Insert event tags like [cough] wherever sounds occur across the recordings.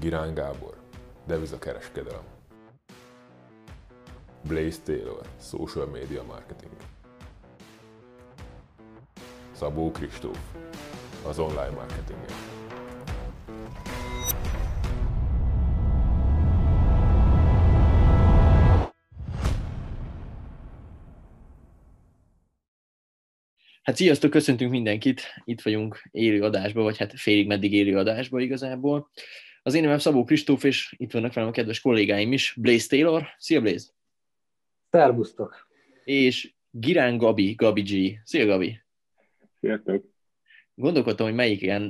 Girán Gábor, devizakereskedelem. Blaze Taylor, social media marketing. Szabó Kristóf, az online marketing. Hát sziasztok, köszöntünk mindenkit, itt vagyunk élő adásba, vagy hát félig meddig élő adásba igazából. Az én nevem Szabó Kristóf, és itt vannak velem a kedves kollégáim is, Blaze Taylor. Szia Blaze! Szervusztok! És Girán Gabi, Gabi G. Szia Gabi! Sziasztok! Gondolkodtam, hogy melyik ilyen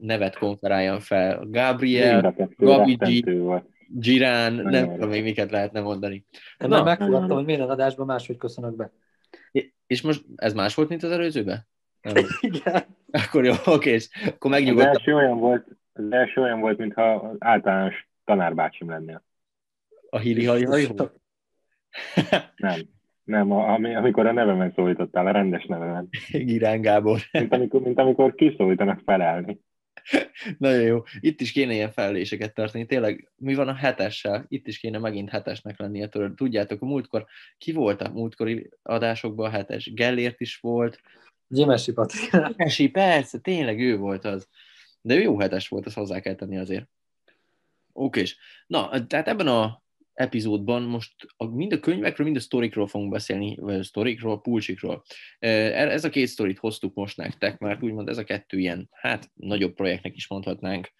nevet konferáljam fel. Gabriel, Gabi G, Girán, nem tudom még miket lehetne mondani. Nem, Na, megfogadtam, hogy minden adásban máshogy köszönök be. És most ez más volt, mint az előzőben? Nem. [laughs] Igen. Akkor jó, oké, és akkor megnyugodtam. Az első olyan volt, az első olyan volt, mintha általános tanárbácsim lennél. A hili hali hali [laughs] Nem. Nem, ami, amikor a nevemen szólítottál, a rendes nevemen. Girán Gábor. Mint amikor, mint amikor kiszólítanak felelni. Nagyon jó. Itt is kéne ilyen felléseket tartani. Tényleg, mi van a hetessel? Itt is kéne megint hetesnek lennie tőle. Tudjátok, a múltkor, ki volt a múltkori adásokban a hetes? Gellért is volt. Gyimesi Patrik. Gyimesi, persze, tényleg ő volt az. De jó hetes volt, azt hozzá kell tenni azért. Oké, na, tehát ebben a epizódban most a, mind a könyvekről, mind a sztorikról fogunk beszélni, vagy a sztorikról, pulcsikról. Ez a két sztorit hoztuk most nektek, mert úgymond ez a kettő ilyen, hát nagyobb projektnek is mondhatnánk.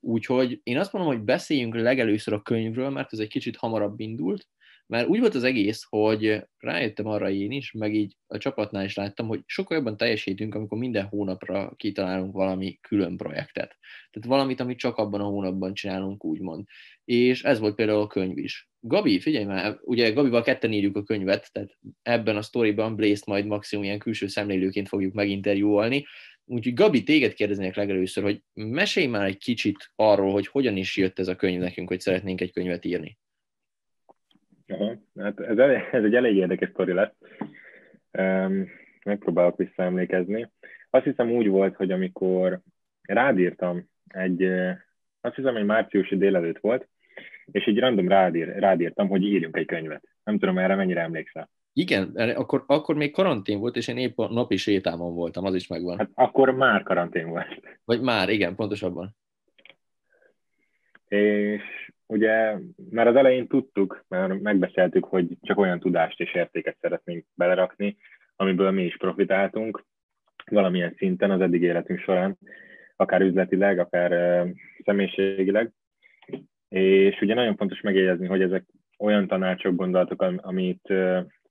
Úgyhogy én azt mondom, hogy beszéljünk legelőször a könyvről, mert ez egy kicsit hamarabb indult, mert úgy volt az egész, hogy rájöttem arra én is, meg így a csapatnál is láttam, hogy sokkal jobban teljesítünk, amikor minden hónapra kitalálunk valami külön projektet. Tehát valamit, amit csak abban a hónapban csinálunk, úgymond. És ez volt például a könyv is. Gabi, figyelj már, ugye Gabival ketten írjuk a könyvet, tehát ebben a sztoriban Blaze-t majd maximum ilyen külső szemlélőként fogjuk meginterjúolni, Úgyhogy Gabi, téged kérdeznék legelőször, hogy mesélj már egy kicsit arról, hogy hogyan is jött ez a könyv nekünk, hogy szeretnénk egy könyvet írni. Aha, hát ez, elég, ez egy elég érdekes sztori lesz. Um, megpróbálok visszaemlékezni. Azt hiszem úgy volt, hogy amikor rád írtam, egy, azt hiszem, egy márciusi délelőtt volt, és egy random rádír, rád írtam, hogy írjunk egy könyvet. Nem tudom, erre mennyire emlékszel. Igen, akkor, akkor még karantén volt, és én épp a napi sétámon voltam, az is megvan. Hát akkor már karantén volt. Vagy már, igen, pontosabban. És ugye már az elején tudtuk, mert megbeszéltük, hogy csak olyan tudást és értéket szeretnénk belerakni, amiből mi is profitáltunk valamilyen szinten az eddig életünk során, akár üzletileg, akár személyiségileg. És ugye nagyon fontos megjegyezni, hogy ezek olyan tanácsok, gondolatok, amit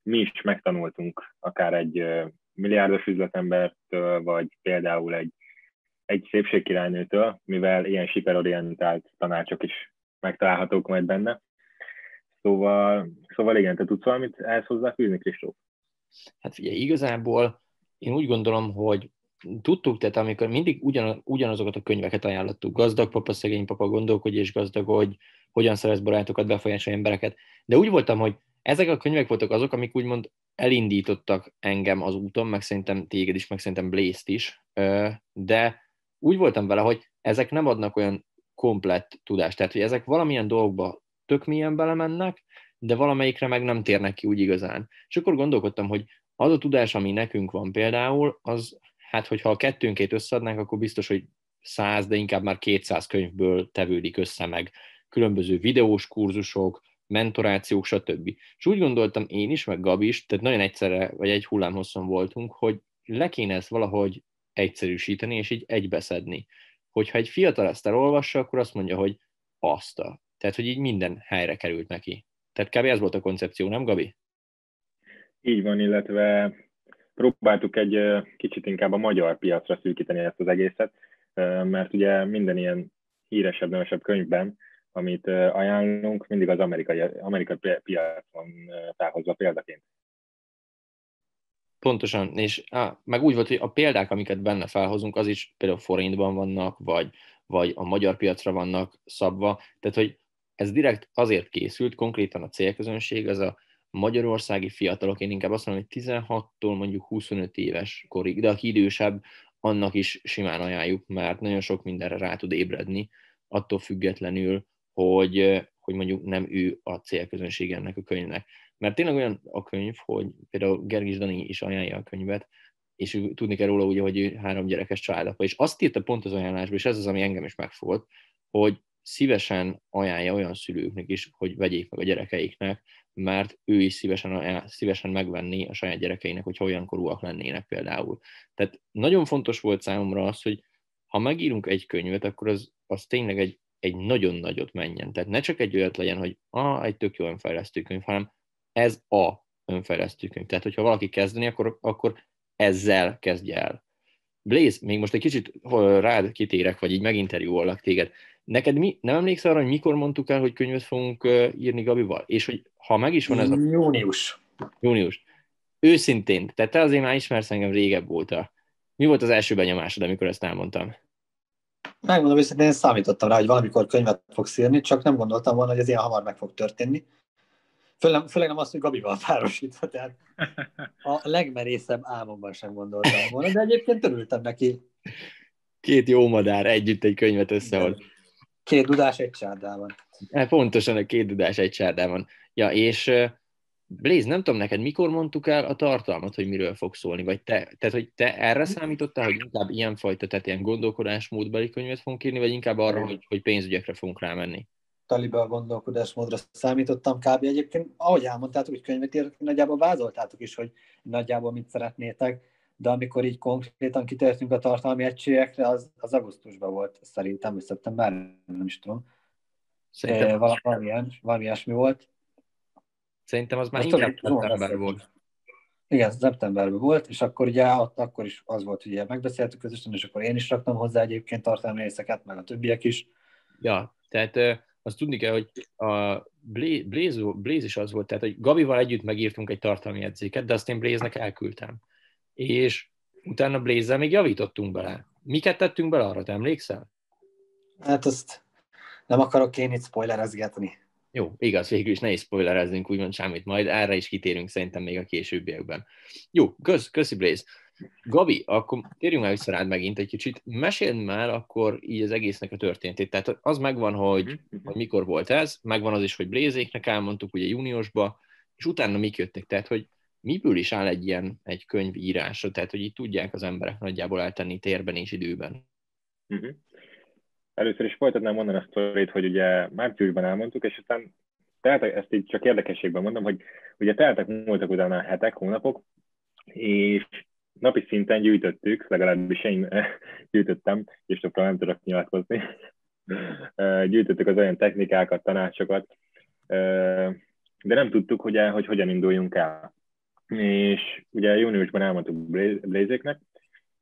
mi is megtanultunk, akár egy milliárdos üzletembertől, vagy például egy, egy szépségkirálynőtől, mivel ilyen sikerorientált tanácsok is megtalálhatók majd benne. Szóval, szóval igen, te tudsz valamit ehhez hozzáfűzni, Kristóf? Hát figyelj, igazából én úgy gondolom, hogy tudtuk, tehát amikor mindig ugyan, ugyanazokat a könyveket ajánlottuk, gazdag papa, szegény papa, gondolkodj és hogy hogyan szerez barátokat, befolyásolj embereket, de úgy voltam, hogy ezek a könyvek voltak azok, amik úgymond elindítottak engem az úton, meg szerintem téged is, meg szerintem Blaze-t is, de úgy voltam vele, hogy ezek nem adnak olyan komplett tudást. Tehát, hogy ezek valamilyen dolgokba tök milyen belemennek, de valamelyikre meg nem térnek ki úgy igazán. És akkor gondolkodtam, hogy az a tudás, ami nekünk van például, az, hát hogyha a kettőnkét összeadnánk, akkor biztos, hogy száz, de inkább már 200 könyvből tevődik össze meg különböző videós kurzusok, mentorációk, stb. És úgy gondoltam én is, meg Gabi is, tehát nagyon egyszerre, vagy egy hullámhosszon voltunk, hogy le kéne ezt valahogy egyszerűsíteni, és így egybeszedni hogyha egy fiatal ezt elolvassa, akkor azt mondja, hogy azt a. Tehát, hogy így minden helyre került neki. Tehát kb. ez volt a koncepció, nem Gabi? Így van, illetve próbáltuk egy kicsit inkább a magyar piacra szűkíteni ezt az egészet, mert ugye minden ilyen híresebb, nevesebb könyvben, amit ajánlunk, mindig az amerikai, amerikai piacon felhozva példaként. Pontosan, és á, meg úgy volt, hogy a példák, amiket benne felhozunk, az is például forintban vannak, vagy, vagy a magyar piacra vannak szabva, tehát hogy ez direkt azért készült, konkrétan a célközönség, az a magyarországi fiatalok, én inkább azt mondom, hogy 16-tól mondjuk 25 éves korig, de aki idősebb, annak is simán ajánljuk, mert nagyon sok mindenre rá tud ébredni, attól függetlenül, hogy, hogy mondjuk nem ő a célközönség ennek a könyvnek. Mert tényleg olyan a könyv, hogy például Gergis Dani is ajánlja a könyvet, és ő, tudni kell róla ugye, hogy ő három gyerekes családapa, és azt írta pont az ajánlásban, és ez az, ami engem is megfogott, hogy szívesen ajánlja olyan szülőknek is, hogy vegyék meg a gyerekeiknek, mert ő is szívesen, szívesen megvenni a saját gyerekeinek, hogy olyan korúak lennének például. Tehát nagyon fontos volt számomra az, hogy ha megírunk egy könyvet, akkor az, az tényleg egy, egy nagyon nagyot menjen. Tehát ne csak egy olyat legyen, hogy ah, egy tök jó önfejlesztő könyv, hanem ez a önfejlesztő könyv. Tehát, hogyha valaki kezdeni, akkor, akkor ezzel kezdje el. Blaze, még most egy kicsit rád kitérek, vagy így meginterjúollak téged. Neked mi, nem emlékszel arra, hogy mikor mondtuk el, hogy könyvet fogunk írni Gabival? És hogy ha meg is van ez a... Június. Június. Őszintén, tehát te azért már ismersz engem régebb óta. Mi volt az első benyomásod, amikor ezt elmondtam? Megmondom őszintén, én számítottam rá, hogy valamikor könyvet fogsz írni, csak nem gondoltam volna, hogy ez ilyen hamar meg fog történni. Főleg, főleg nem azt, hogy Gabival párosítva, tehát [laughs] a legmerészebb álmomban sem gondoltam volna, de egyébként örültem neki. Két jó madár együtt egy könyvet összehoz. Két dudás egy csárdában. Hát pontosan a két dudás egy csárdában. Ja, és Blaze, nem tudom neked, mikor mondtuk el a tartalmat, hogy miről fog szólni, vagy te, tehát, hogy te erre számítottál, hogy inkább ilyenfajta, tehát ilyen gondolkodásmódbeli könyvet fogunk írni, vagy inkább arra, hogy, hogy pénzügyekre fogunk rámenni? Talibe a gondolkodásmódra számítottam kb. Egyébként, ahogy elmondtátok, hogy könyvet írtok, nagyjából vázoltátok is, hogy nagyjából mit szeretnétek, de amikor így konkrétan kitértünk a tartalmi egységekre, az, az augusztusban volt szerintem, vagy szeptember, nem is tudom. Szerintem e, valami, valamilyen, valami ilyesmi volt. Szerintem az már Most inkább szeptember volt. Igen, szeptemberben volt, és akkor ugye ott akkor is az volt, hogy megbeszéltük közösen, és akkor én is raktam hozzá egyébként tartalmi részeket, meg a többiek is. Ja, tehát azt tudni kell, hogy a Blaze, Blaze is az volt, tehát hogy Gabival együtt megírtunk egy tartalmi edzéket, de azt én Blaze-nek elküldtem. És utána Blaze-zel még javítottunk bele. Miket tettünk bele arra, te emlékszel? Hát azt nem akarok én itt spoilerezgetni. Jó, igaz, végül is ne is spoilerezzünk úgymond semmit, majd erre is kitérünk szerintem még a későbbiekben. Jó, kösz, köszi Blaze. Gabi, akkor térjünk már vissza rád megint egy kicsit. Meséld már akkor így az egésznek a történetét. Tehát az megvan, hogy, mhm. hogy mikor volt ez, megvan az is, hogy Blézéknek elmondtuk ugye júniusba, és utána mik jöttek. Tehát, hogy miből is áll egy ilyen egy könyv írása, tehát, hogy így tudják az emberek nagyjából eltenni térben és időben. Uh-huh. Először is folytatnám mondani a sztorit, hogy ugye márciusban elmondtuk, és aztán teltek, ezt így csak érdekességben mondom, hogy ugye teltek múltak utána hetek, hónapok, és napi szinten gyűjtöttük, legalábbis én gyűjtöttem, és nem tudok nyilatkozni, [laughs] gyűjtöttük az olyan technikákat, tanácsokat, de nem tudtuk, hogy, hogy hogyan induljunk el. És ugye júniusban elmondtuk Blézéknek,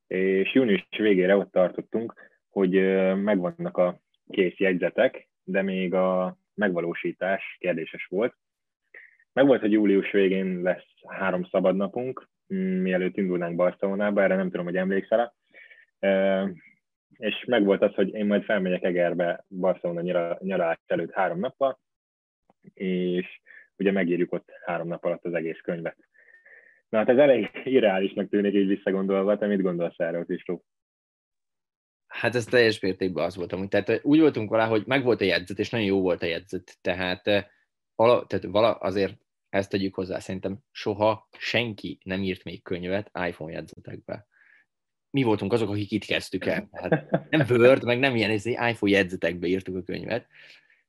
és június végére ott tartottunk, hogy megvannak a kész jegyzetek, de még a megvalósítás kérdéses volt. Meg volt, hogy július végén lesz három szabadnapunk, mielőtt indulnánk Barcelonába, erre nem tudom, hogy emlékszel és meg volt az, hogy én majd felmegyek Egerbe Barcelona nyaralás előtt három nappal, és ugye megírjuk ott három nap alatt az egész könyvet. Na hát ez elég [laughs] irreálisnak tűnik így visszagondolva, te mit gondolsz erről, Kristóf? Hát ez teljes mértékben az volt. Tehát úgy voltunk vele, hogy meg volt a jegyzet, és nagyon jó volt a jegyzet. Tehát, tehát vala, azért ezt tegyük hozzá, szerintem soha senki nem írt még könyvet iPhone jegyzetekbe. Mi voltunk azok, akik itt kezdtük el. Hát nem Word, meg nem ilyen izé, iPhone jegyzetekbe írtuk a könyvet.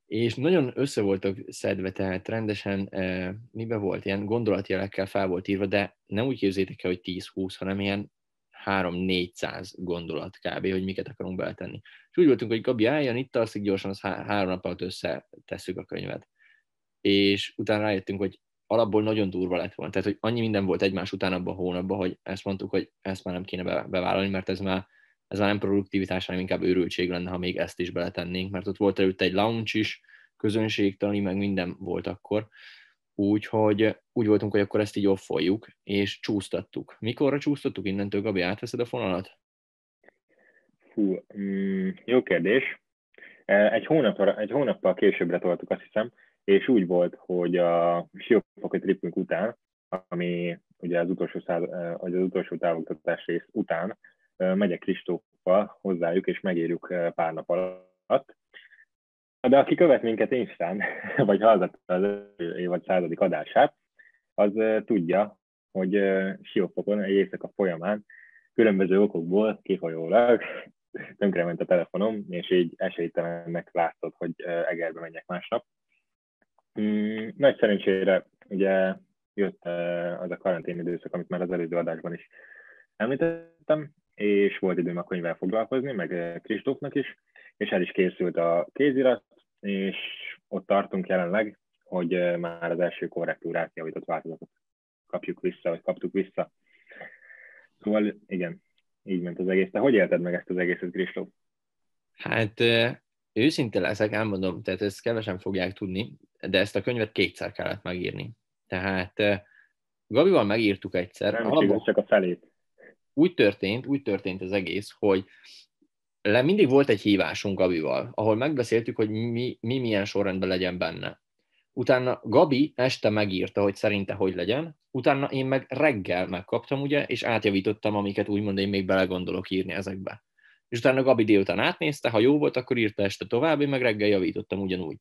És nagyon össze voltak szedve, tehát rendesen e, mibe volt, ilyen gondolatjelekkel fel volt írva, de nem úgy képzétek el, hogy 10-20, hanem ilyen 3-400 gondolat kb., hogy miket akarunk beletenni. És úgy voltunk, hogy Gabi álljon, itt alszik gyorsan, az há- három nap alatt összetesszük a könyvet. És utána rájöttünk, hogy alapból nagyon durva lett volna. Tehát, hogy annyi minden volt egymás után abban a hónapban, hogy ezt mondtuk, hogy ezt már nem kéne bevállalni, mert ez már, ez már nem produktivitás, hanem inkább őrültség lenne, ha még ezt is beletennénk, mert ott volt előtte egy launch is, közönségtani, meg minden volt akkor. Úgyhogy úgy voltunk, hogy akkor ezt így offoljuk, és csúsztattuk. Mikorra csúsztattuk innentől, Gabi, átveszed a fonalat? Hú, mm, jó kérdés. Egy, hónapra, egy hónappal későbbre toltuk, azt hiszem, és úgy volt, hogy a Siófoki tripünk után, ami ugye az utolsó, száz, vagy az utolsó távoktatás rész után megyek Kristóffal hozzájuk, és megérjük pár nap alatt. de aki követ minket Instán, [laughs] vagy hallgatta az évad századik adását, az tudja, hogy Siófokon egy éjszaka folyamán különböző okokból kifolyólag [laughs] tönkrement a telefonom, és így esélytelennek látszott, hogy Egerbe menjek másnap. Mm, nagy szerencsére ugye jött az a karantén időszak, amit már az előző adásban is említettem, és volt időm a könyvvel foglalkozni, meg Kristófnak is, és el is készült a kézirat, és ott tartunk jelenleg, hogy már az első korrektúrát, javított változatot kapjuk vissza, vagy kaptuk vissza. Szóval igen, így ment az egész. Te hogy élted meg ezt az egészet, Kristóf? Hát őszinte leszek, elmondom, tehát ezt kevesen fogják tudni, de ezt a könyvet kétszer kellett megírni. Tehát Gabival megírtuk egyszer. Nem alapból, csak a felét. Úgy történt, úgy történt az egész, hogy le mindig volt egy hívásunk Gabival, ahol megbeszéltük, hogy mi, mi milyen sorrendben legyen benne. Utána Gabi este megírta, hogy szerinte hogy legyen, utána én meg reggel megkaptam, ugye, és átjavítottam, amiket úgymond én még belegondolok írni ezekbe. És utána Gabi délután átnézte, ha jó volt, akkor írta este tovább, én meg reggel javítottam ugyanúgy.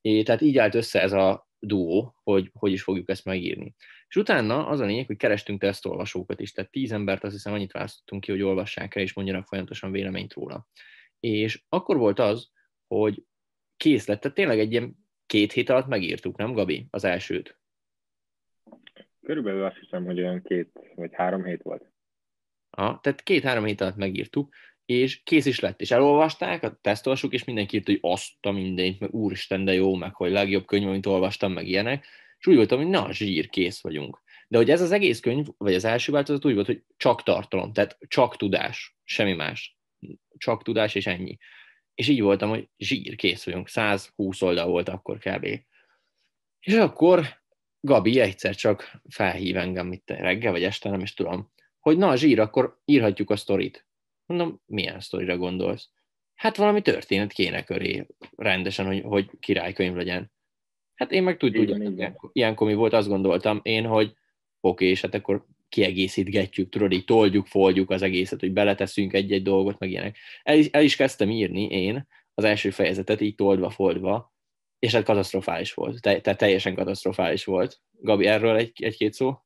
É, tehát így állt össze ez a duó, hogy hogy is fogjuk ezt megírni. És utána az a lényeg, hogy kerestünk tesztolvasókat is, tehát tíz embert azt hiszem annyit választottunk ki, hogy olvassák el és mondjanak folyamatosan véleményt róla. És akkor volt az, hogy kész lett, tehát tényleg egy ilyen két hét alatt megírtuk, nem Gabi, az elsőt? Körülbelül azt hiszem, hogy olyan két vagy három hét volt. Ha, tehát két-három hét alatt megírtuk, és kész is lett, és elolvasták, a tesztolvasók, és mindenki írt, hogy azt a mindent, meg úristen, de jó, meg hogy legjobb könyv, amit olvastam, meg ilyenek, és úgy voltam, hogy na, zsír, kész vagyunk. De hogy ez az egész könyv, vagy az első változat úgy volt, hogy csak tartalom, tehát csak tudás, semmi más. Csak tudás, és ennyi. És így voltam, hogy zsír, kész vagyunk. 120 oldal volt akkor kb. És akkor Gabi egyszer csak felhív engem itt reggel, vagy este, nem is tudom, hogy na, zsír, akkor írhatjuk a sztorit. Mondom, milyen sztorira gondolsz? Hát valami történet kéne köré rendesen, hogy, hogy királykönyv legyen. Hát én meg tudjuk, ilyenkor mi volt, azt gondoltam én, hogy oké, és hát akkor kiegészítgetjük, tudod, így toldjuk, foldjuk az egészet, hogy beleteszünk egy-egy dolgot, meg ilyenek. El is, el is kezdtem írni én az első fejezetet, így toldva, foldva, és hát katasztrofális volt, Te, tehát teljesen katasztrofális volt. Gabi, erről egy, egy-két szó?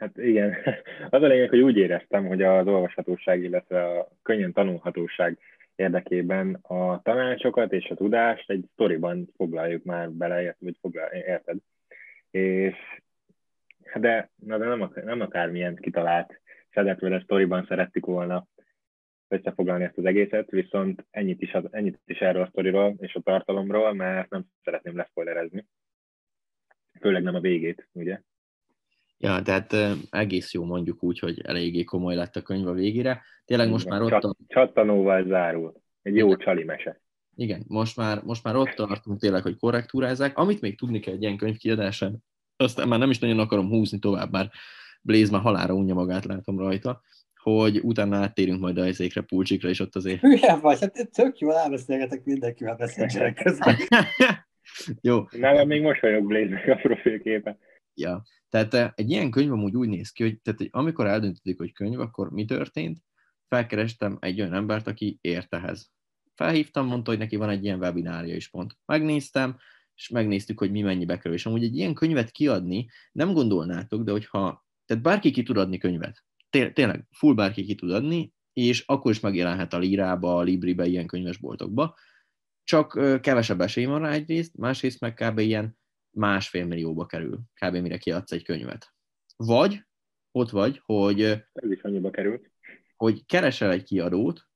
Hát igen, [laughs] az a lényeg, hogy úgy éreztem, hogy az olvashatóság, illetve a könnyen tanulhatóság érdekében a tanácsokat és a tudást egy sztoriban foglaljuk már bele, vagy foglal, érted? És de, na de nem, akár, nem akármilyen kitalált szedetről sztoriban szerettük volna összefoglalni ezt az egészet, viszont ennyit is, ennyit is erről a sztoriról és a tartalomról, mert nem szeretném leszpoilerezni. Főleg nem a végét, ugye? Ja, tehát egész jó mondjuk úgy, hogy eléggé komoly lett a könyv a végére. Tényleg most Igen, már ott... Csat, csattanóval zárul. Egy jó Igen. csali mese. Igen, most már, most már ott tartunk tényleg, hogy korrektúrázzák. Amit még tudni kell egy ilyen könyv kiadásán, aztán már nem is nagyon akarom húzni tovább, már Blaze már halára unja magát, látom rajta, hogy utána áttérünk majd a ezékre, pulcsikra, és ott azért... Hülye vagy, hát tök jól elbeszélgetek mindenkivel beszélgetek [laughs] közben. Jó. Nálam még most vagyok Blaze-nek a profilképe. Ja, tehát eh, egy ilyen könyv amúgy úgy néz ki, hogy tehát, amikor eldöntöttük, hogy könyv, akkor mi történt? Felkerestem egy olyan embert, aki ért ehhez. Felhívtam, mondta, hogy neki van egy ilyen webinárja is pont. Megnéztem, és megnéztük, hogy mi mennyibe kerül. És amúgy egy ilyen könyvet kiadni, nem gondolnátok, de hogyha, tehát bárki ki tud adni könyvet, tényleg full bárki ki tud adni, és akkor is megjelenhet a Lirába, a Libribe, ilyen könyvesboltokba, csak kevesebb esély van rá egyrészt, másrészt meg kb. ilyen másfél millióba kerül, kb. mire kiadsz egy könyvet. Vagy, ott vagy, hogy... Ez is annyiba került. Hogy keresel egy kiadót,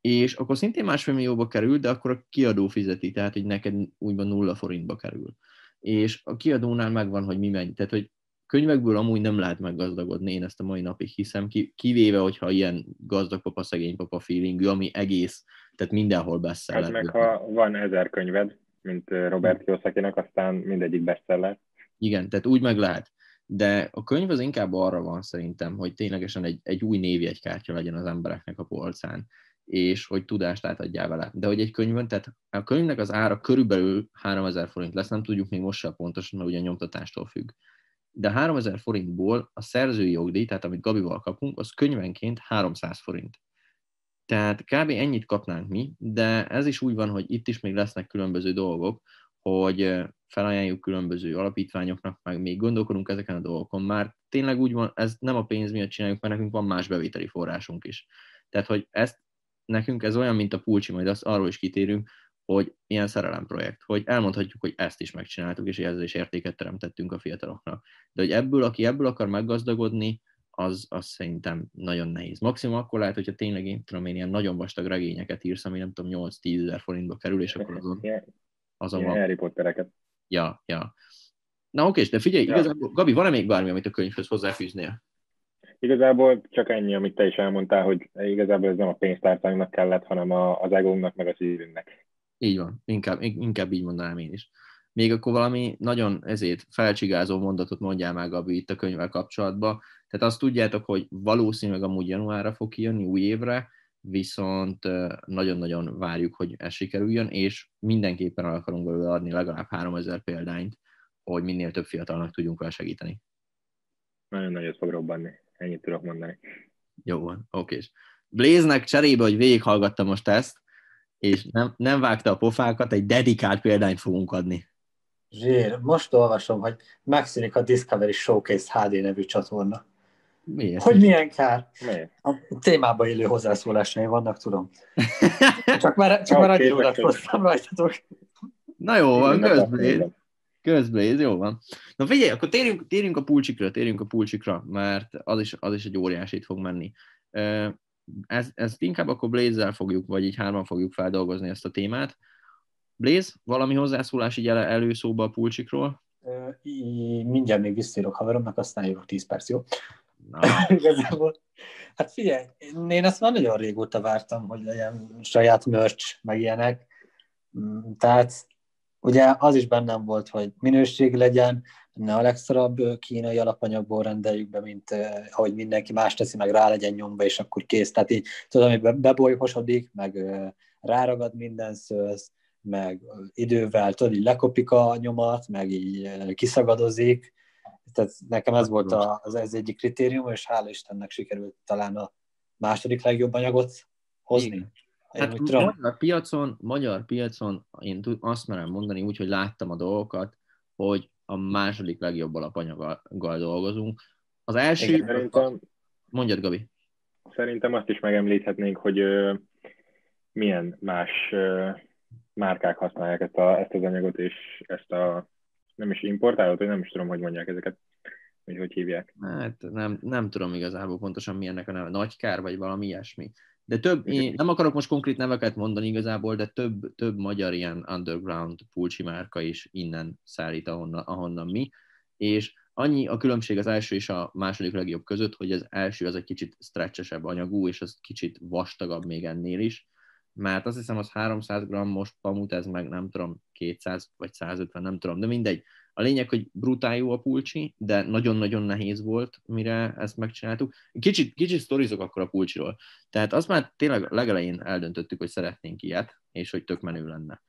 és akkor szintén másfél millióba kerül, de akkor a kiadó fizeti, tehát hogy neked úgymond nulla forintba kerül. És a kiadónál megvan, hogy mi mennyi. Tehát, hogy könyvekből amúgy nem lehet meggazdagodni, én ezt a mai napig hiszem, kivéve, hogyha ilyen gazdag papa, szegény papa feelingű, ami egész, tehát mindenhol bestseller. Hát meg ha van ezer könyved, mint Robert Kiyosakinak, aztán mindegyik bestseller. Igen, tehát úgy meg lehet. De a könyv az inkább arra van szerintem, hogy ténylegesen egy, egy új névjegykártya legyen az embereknek a polcán és hogy tudást átadjál vele. De hogy egy könyvön, tehát a könyvnek az ára körülbelül 3000 forint lesz, nem tudjuk még most sem pontosan, mert ugye a nyomtatástól függ. De 3000 forintból a szerzői jogdíj, tehát amit Gabival kapunk, az könyvenként 300 forint. Tehát kb. ennyit kapnánk mi, de ez is úgy van, hogy itt is még lesznek különböző dolgok, hogy felajánljuk különböző alapítványoknak, meg még gondolkodunk ezeken a dolgokon. Már tényleg úgy van, ez nem a pénz miatt csináljuk, mert nekünk van más bevételi forrásunk is. Tehát, hogy ezt nekünk ez olyan, mint a pulcsi, majd azt arról is kitérünk, hogy ilyen szerelemprojekt, hogy elmondhatjuk, hogy ezt is megcsináltuk, és ezzel is értéket teremtettünk a fiataloknak. De hogy ebből, aki ebből akar meggazdagodni, az, az szerintem nagyon nehéz. Maximum akkor lehet, hogyha tényleg én tudom én ilyen nagyon vastag regényeket írsz, ami nem tudom 8-10 ezer forintba kerül, és akkor azon, azon van. Harry Pottereket. Ja, ja. Na oké, de figyelj, ja. igazából, Gabi, van-e még bármi, amit a könyvhöz hozzáfűznél? Igazából csak ennyi, amit te is elmondtál, hogy igazából ez nem a pénztárcánknak kellett, hanem az egónknak, meg a szívünknek. Így van, inkább, inkább így mondanám én is. Még akkor valami nagyon ezért felcsigázó mondatot mondjál meg Gabi itt a könyvvel kapcsolatban. Tehát azt tudjátok, hogy valószínűleg amúgy januárra fog kijönni, új évre, viszont nagyon-nagyon várjuk, hogy ez sikerüljön, és mindenképpen el akarunk belőle adni legalább 3000 példányt, hogy minél több fiatalnak tudjunk vele segíteni. Nagyon nagyot fog robbanni, ennyit tudok mondani. Jó van, oké. Blaze-nek cserébe, hogy végighallgatta most ezt, és nem, nem vágta a pofákat, egy dedikált példányt fogunk adni. Zsír, most olvasom, hogy megszűnik a Discovery Showcase HD nevű csatorna. Miért? Hogy milyen kár? Miért? A témában élő hozzászólásai vannak, tudom. [laughs] Csak már, csak már annyi órát hoztam rajtatok. Na jó van, közbléz. Közbléz, jó van. Na figyelj, akkor térjünk, térjünk a pulcsikra, térjünk a pulcsikra, mert az is, az is egy óriásit fog menni. Ez, ezt inkább akkor Blaze-zel fogjuk, vagy így hárman fogjuk feldolgozni ezt a témát. Blaze, valami hozzászólás így előszóba a pulcsikról? mindjárt még visszérok haveromnak, aztán jövök 10 perc, jó? [laughs] Igazából. Hát figyelj, én ezt már nagyon régóta vártam, hogy legyen saját merch, meg ilyenek. Mm, tehát ugye az is bennem volt, hogy minőség legyen, ne a legszarabb kínai alapanyagból rendeljük be, mint eh, ahogy mindenki más teszi, meg rá legyen nyomva, és akkor kész. Tehát így, tudom, hogy bebolyhosodik, meg eh, ráragad minden szőz, meg idővel, tudod, így lekopik a nyomat, meg így eh, kiszagadozik, tehát nekem ez volt a, az, ez egyik kritérium, és hála Istennek sikerült talán a második legjobb anyagot hozni. Igen. Hát magyar piacon, magyar piacon én azt merem mondani úgy, hogy láttam a dolgokat, hogy a második legjobb alapanyaggal dolgozunk. Az első... Igen, szerintem, Mondjad, Gabi. Szerintem azt is megemlíthetnénk, hogy ö, milyen más ö, márkák használják ezt, a, ezt az anyagot, és ezt a nem is importálod, vagy nem is tudom, hogy mondják ezeket, hogy hogy hívják. Hát nem, nem tudom igazából pontosan mi ennek a neve, nagykár, vagy valami ilyesmi. De több, én nem akarok most konkrét neveket mondani igazából, de több, több magyar ilyen underground pulcsi márka is innen szállít, ahonnan, ahonnan mi, és annyi a különbség az első és a második legjobb között, hogy az első az egy kicsit stretchesebb anyagú, és az kicsit vastagabb még ennél is, mert azt hiszem az 300 g-os pamut, ez meg nem tudom, 200 vagy 150, nem tudom, de mindegy. A lényeg, hogy brutál jó a pulcsi, de nagyon-nagyon nehéz volt, mire ezt megcsináltuk. Kicsit, kicsit sztorizok akkor a pulcsiról. Tehát azt már tényleg legelején eldöntöttük, hogy szeretnénk ilyet, és hogy tök menő lenne.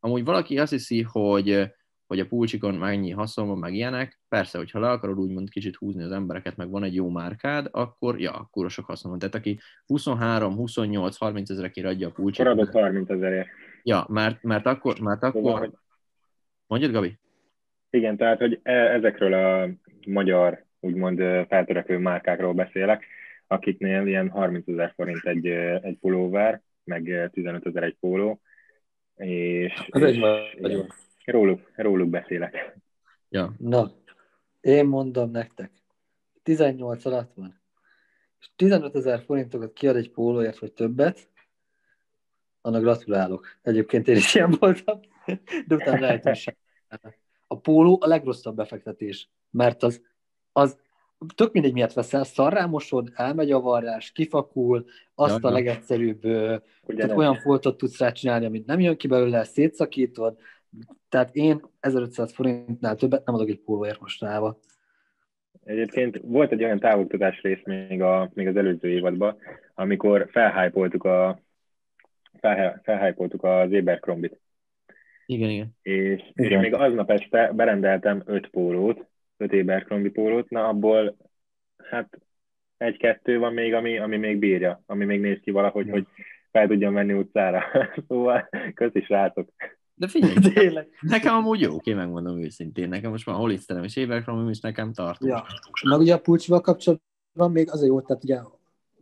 Amúgy valaki azt hiszi, hogy hogy a pulcsikon mennyi haszon van, meg ilyenek. Persze, hogyha le akarod úgymond kicsit húzni az embereket, meg van egy jó márkád, akkor ja, akkor sok haszon van. Tehát aki 23, 28, 30 ezerekért adja a pulcsikot. Maradott 30 ezerért. Ja, mert, mert akkor, mert akkor... Szóval, Mondjad, Gabi? Igen, tehát, hogy e, ezekről a magyar, úgymond feltörekvő márkákról beszélek, akiknél ilyen 30 ezer forint egy, egy pulóver, meg 15 ezer egy póló, és, Ez és, egy és Róluk, róluk beszélek. Ja. Na, én mondom nektek, 18 alatt van, és 15 ezer forintokat kiad egy pólóért, vagy többet, annak gratulálok. Egyébként én is ilyen voltam, de utána lehet is. A póló a legrosszabb befektetés, mert az, az tök mindegy miatt veszel, szarrámosod, elmegy a varrás, kifakul, azt ja, a legegyszerűbb, tehát olyan foltot tudsz rá csinálni, amit nem jön ki belőle, szétszakítod, tehát én 1500 forintnál többet nem adok egy pólóért mostanában. Egyébként volt egy olyan távoktatás rész még, a, még az előző évadban, amikor felhájpoltuk a felhájpoltuk az Abercrombie-t. Igen, igen. És, igen. és még aznap este berendeltem öt pólót, öt Abercrombie pólót, na abból hát egy-kettő van még, ami, ami még bírja, ami még néz ki valahogy, hogy fel tudjon menni utcára. [laughs] szóval köszi srácok. De figyelj, [laughs] Tényleg. nekem amúgy jó, én megmondom őszintén. Nekem most már Holiszterem és Éberkrom, is nekem tartom. Ja. Meg ugye a Pulcsival kapcsolatban még azért jó, tehát ugye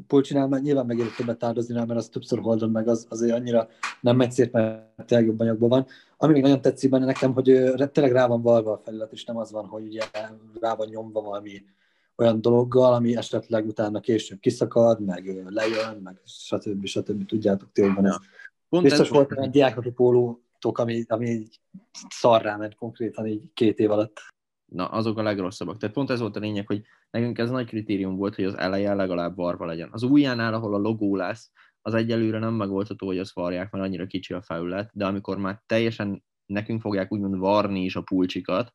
Pulcsinál már nyilván megérett többet áldozni, mert az többször holdon meg, az azért annyira nem megy szép, mert tényleg jobb anyagban van. Ami még nagyon tetszik benne nekem, hogy tényleg rá van valva a felület, és nem az van, hogy ugye rá van nyomva valami olyan dologgal, ami esetleg utána később kiszakad, meg lejön, meg stb. stb. Tudjátok, tényleg ez. Pont Biztos volt egy diáknapi pólótok, ami, ami szarrá ment konkrétan így két év alatt. Na, azok a legrosszabbak. Tehát pont ez volt a lényeg, hogy nekünk ez nagy kritérium volt, hogy az eleje legalább varva legyen. Az ujjánál, ahol a logó lesz, az egyelőre nem megoldható, hogy azt varják, mert annyira kicsi a felület, de amikor már teljesen nekünk fogják úgymond varni is a pulcsikat,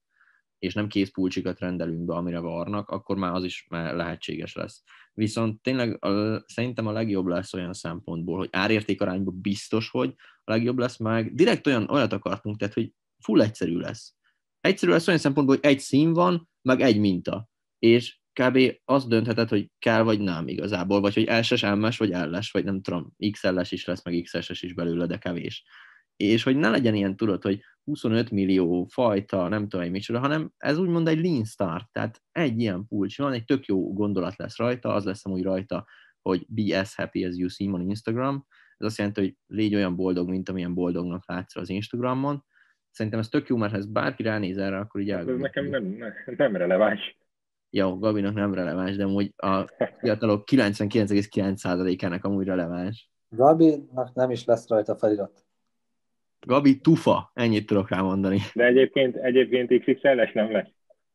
és nem készpulcsikat rendelünk be, amire varnak, akkor már az is már lehetséges lesz. Viszont tényleg a, szerintem a legjobb lesz olyan szempontból, hogy árértékarányban biztos, hogy a legjobb lesz meg. Direkt olyan, olyat akartunk, tehát hogy full egyszerű lesz. Egyszerű lesz olyan szempontból, hogy egy szín van, meg egy minta. És kb. azt döntheted, hogy kell vagy nem igazából, vagy hogy SS, MS, vagy LS, vagy nem tudom, XLS is lesz, meg XSS is belőle, de kevés. És hogy ne legyen ilyen, tudod, hogy 25 millió fajta, nem tudom, hogy micsoda, hanem ez úgymond egy lean start, tehát egy ilyen pulcs van, egy tök jó gondolat lesz rajta, az lesz amúgy rajta, hogy be as happy as you seem on Instagram, ez azt jelenti, hogy légy olyan boldog, mint amilyen boldognak látsz az Instagramon. Szerintem ez tök jó, mert ha ez bárki ránéz erre, akkor így elgondolja. Ez nekem nem, nem releváns. Jó, Gabinak nem releváns, de amúgy a fiatalok 99,9%-ának amúgy releváns. Gabinak nem is lesz rajta felirat. Gabi tufa, ennyit tudok rá mondani. De egyébként, egyébként XXL-es nem lesz.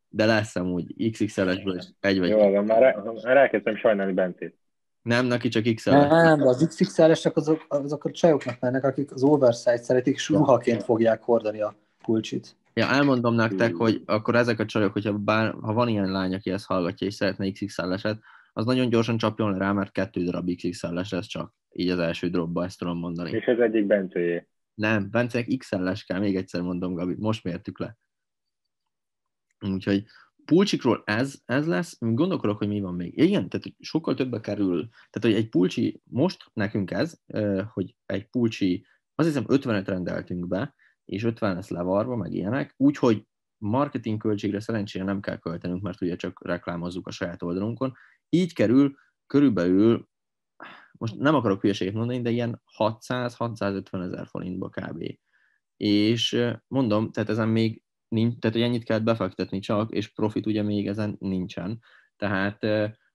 De lesz amúgy XXL-esből is egy vagy. Jó, van, már, már elkezdtem sajnálni Bencét. Nem, neki csak XL. Nem, az XXL-esek azok, azok a csajoknak mennek, akik az oversize szeretik, és ruhaként fogják hordani a kulcsit. Ja, elmondom nektek, hogy akkor ezek a csajok, hogyha bár, ha van ilyen lány, aki ezt hallgatja és szeretne XXL-eset, az nagyon gyorsan csapjon le rá, mert kettő darab XXL-es lesz csak. Így az első dropba ezt tudom mondani. És ez egyik Bencéjé. Nem, Bencenek XL-es kell, még egyszer mondom, Gabi, most mértük le. Úgyhogy pulcsikról ez, ez lesz, gondolkodok, hogy mi van még. Igen, tehát sokkal többbe kerül. Tehát, hogy egy pulcsi, most nekünk ez, hogy egy pulcsi, azt hiszem 50-et rendeltünk be, és 50 lesz levarva, meg ilyenek, úgyhogy marketing költségre szerencsére nem kell költenünk, mert ugye csak reklámozzuk a saját oldalunkon. Így kerül körülbelül most nem akarok hülyeséget mondani, de ilyen 600-650 ezer forintba kb. És mondom, tehát ezen még nincs, tehát hogy ennyit kell befektetni csak, és profit ugye még ezen nincsen. Tehát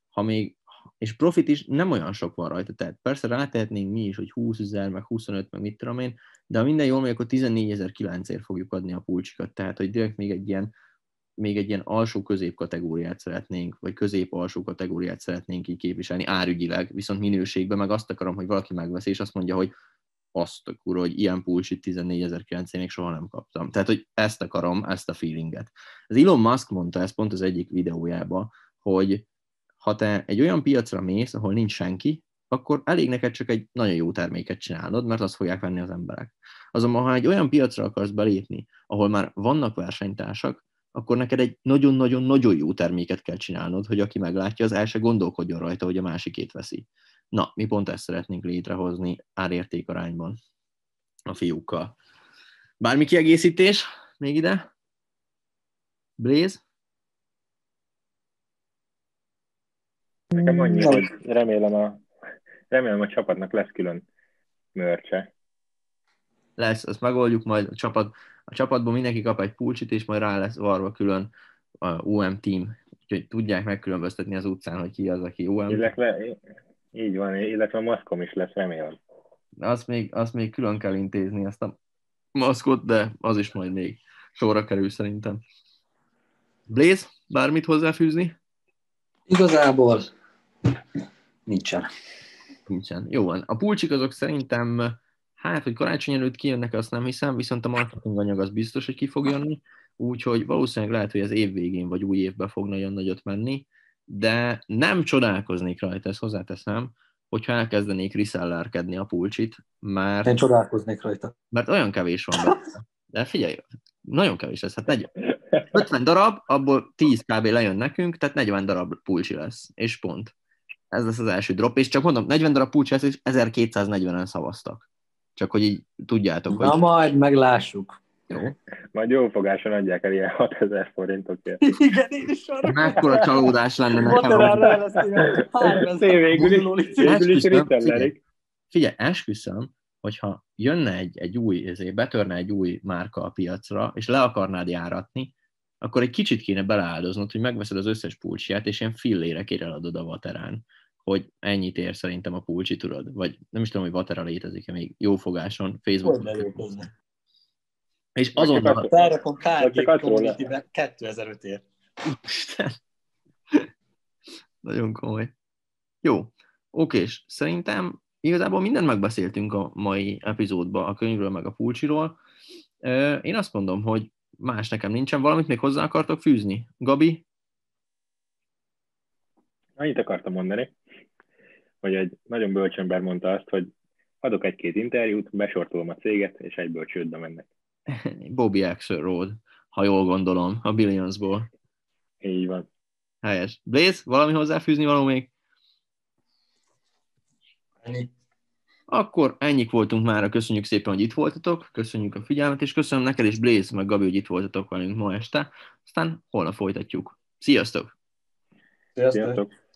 ha még, és profit is nem olyan sok van rajta, tehát persze rátehetnénk mi is, hogy 20 ezer, meg 25, meg mit tudom én, de ha minden jól megy, akkor 14.900-ért fogjuk adni a pulcsikat, tehát hogy direkt még egy ilyen még egy ilyen alsó-közép kategóriát szeretnénk, vagy közép-alsó kategóriát szeretnénk így képviselni árügyileg, viszont minőségben meg azt akarom, hogy valaki megvesz, és azt mondja, hogy azt a kur, hogy ilyen pulcsit 14.900 még soha nem kaptam. Tehát, hogy ezt akarom, ezt a feelinget. Az Elon Musk mondta ezt pont az egyik videójában, hogy ha te egy olyan piacra mész, ahol nincs senki, akkor elég neked csak egy nagyon jó terméket csinálnod, mert azt fogják venni az emberek. Azonban, ha egy olyan piacra akarsz belépni, ahol már vannak versenytársak, akkor neked egy nagyon-nagyon-nagyon jó terméket kell csinálnod, hogy aki meglátja, az el se gondolkodjon rajta, hogy a másikét veszi. Na, mi pont ezt szeretnénk létrehozni árértékarányban a fiúkkal. Bármi kiegészítés még ide? Blaze? Nekem annyi, hogy remélem a, remélem a csapatnak lesz külön mörcse. Lesz, azt megoldjuk majd a csapat a csapatban mindenki kap egy pulcsit, és majd rá lesz varva külön a UM team, úgyhogy tudják megkülönböztetni az utcán, hogy ki az, aki UM. Illetve, így van, illetve a maszkom is lesz, remélem. Azt még, azt még külön kell intézni, azt a maszkot, de az is majd még sorra kerül szerintem. Blaze, bármit hozzáfűzni? Igazából nincsen. Nincsen. Jó van. A pulcsik azok szerintem Hát, hogy karácsony előtt kijönnek, azt nem hiszem, viszont a marketing anyag az biztos, hogy ki fog jönni, úgyhogy valószínűleg lehet, hogy az év végén vagy új évben fog nagyon nagyot menni, de nem csodálkoznék rajta, ezt hozzáteszem, hogyha elkezdenék resellerkedni a pulcsit, mert... Én csodálkoznék rajta. Mert olyan kevés van benne. De figyelj, nagyon kevés lesz, hát 50 darab, abból 10 kb. lejön nekünk, tehát 40 darab pulcsi lesz, és pont. ez lesz az első drop, és csak mondom, 40 darab pulcsász, és 1240-en szavaztak. Csak hogy így tudjátok, Na hogy majd meglássuk. jó. Majd jó fogáson adják el ilyen 6000 forintokért. [laughs] Igen, én is arra Mekkora csalódás lenne nekem. [laughs] Ritellerik. Figyelj, esküszöm, hogyha jönne egy, egy új, ezért betörne egy új márka a piacra, és le akarnád járatni, akkor egy kicsit kéne beleáldoznod, hogy megveszed az összes pulcsját, és ilyen fillérekért eladod a vaterán, hogy ennyit ér szerintem a pulcsi, tudod? Vagy nem is tudom, hogy vatera létezik-e még jó fogáson, Facebookon. És azonnal, csak azt róla. community-be 2005 ért. Isten. Nagyon komoly. Jó, okés. Szerintem igazából mindent megbeszéltünk a mai epizódban, a könyvről meg a pulcsiról. Én azt mondom, hogy más nekem nincsen. Valamit még hozzá akartok fűzni? Gabi? Annyit akartam mondani, hogy egy nagyon bölcs ember mondta azt, hogy adok egy-két interjút, besortolom a céget, és egyből csődbe mennek. [laughs] Bobby Axelrod, ha jól gondolom, a Billionsból. Így van. Helyes. Blaze, valami hozzáfűzni való még? Ennyi. Akkor ennyik voltunk már, köszönjük szépen, hogy itt voltatok, köszönjük a figyelmet, és köszönöm neked és Blaze, meg Gabi, hogy itt voltatok velünk ma este. Aztán holnap folytatjuk. Sziasztok! Sziasztok! Sziasztok!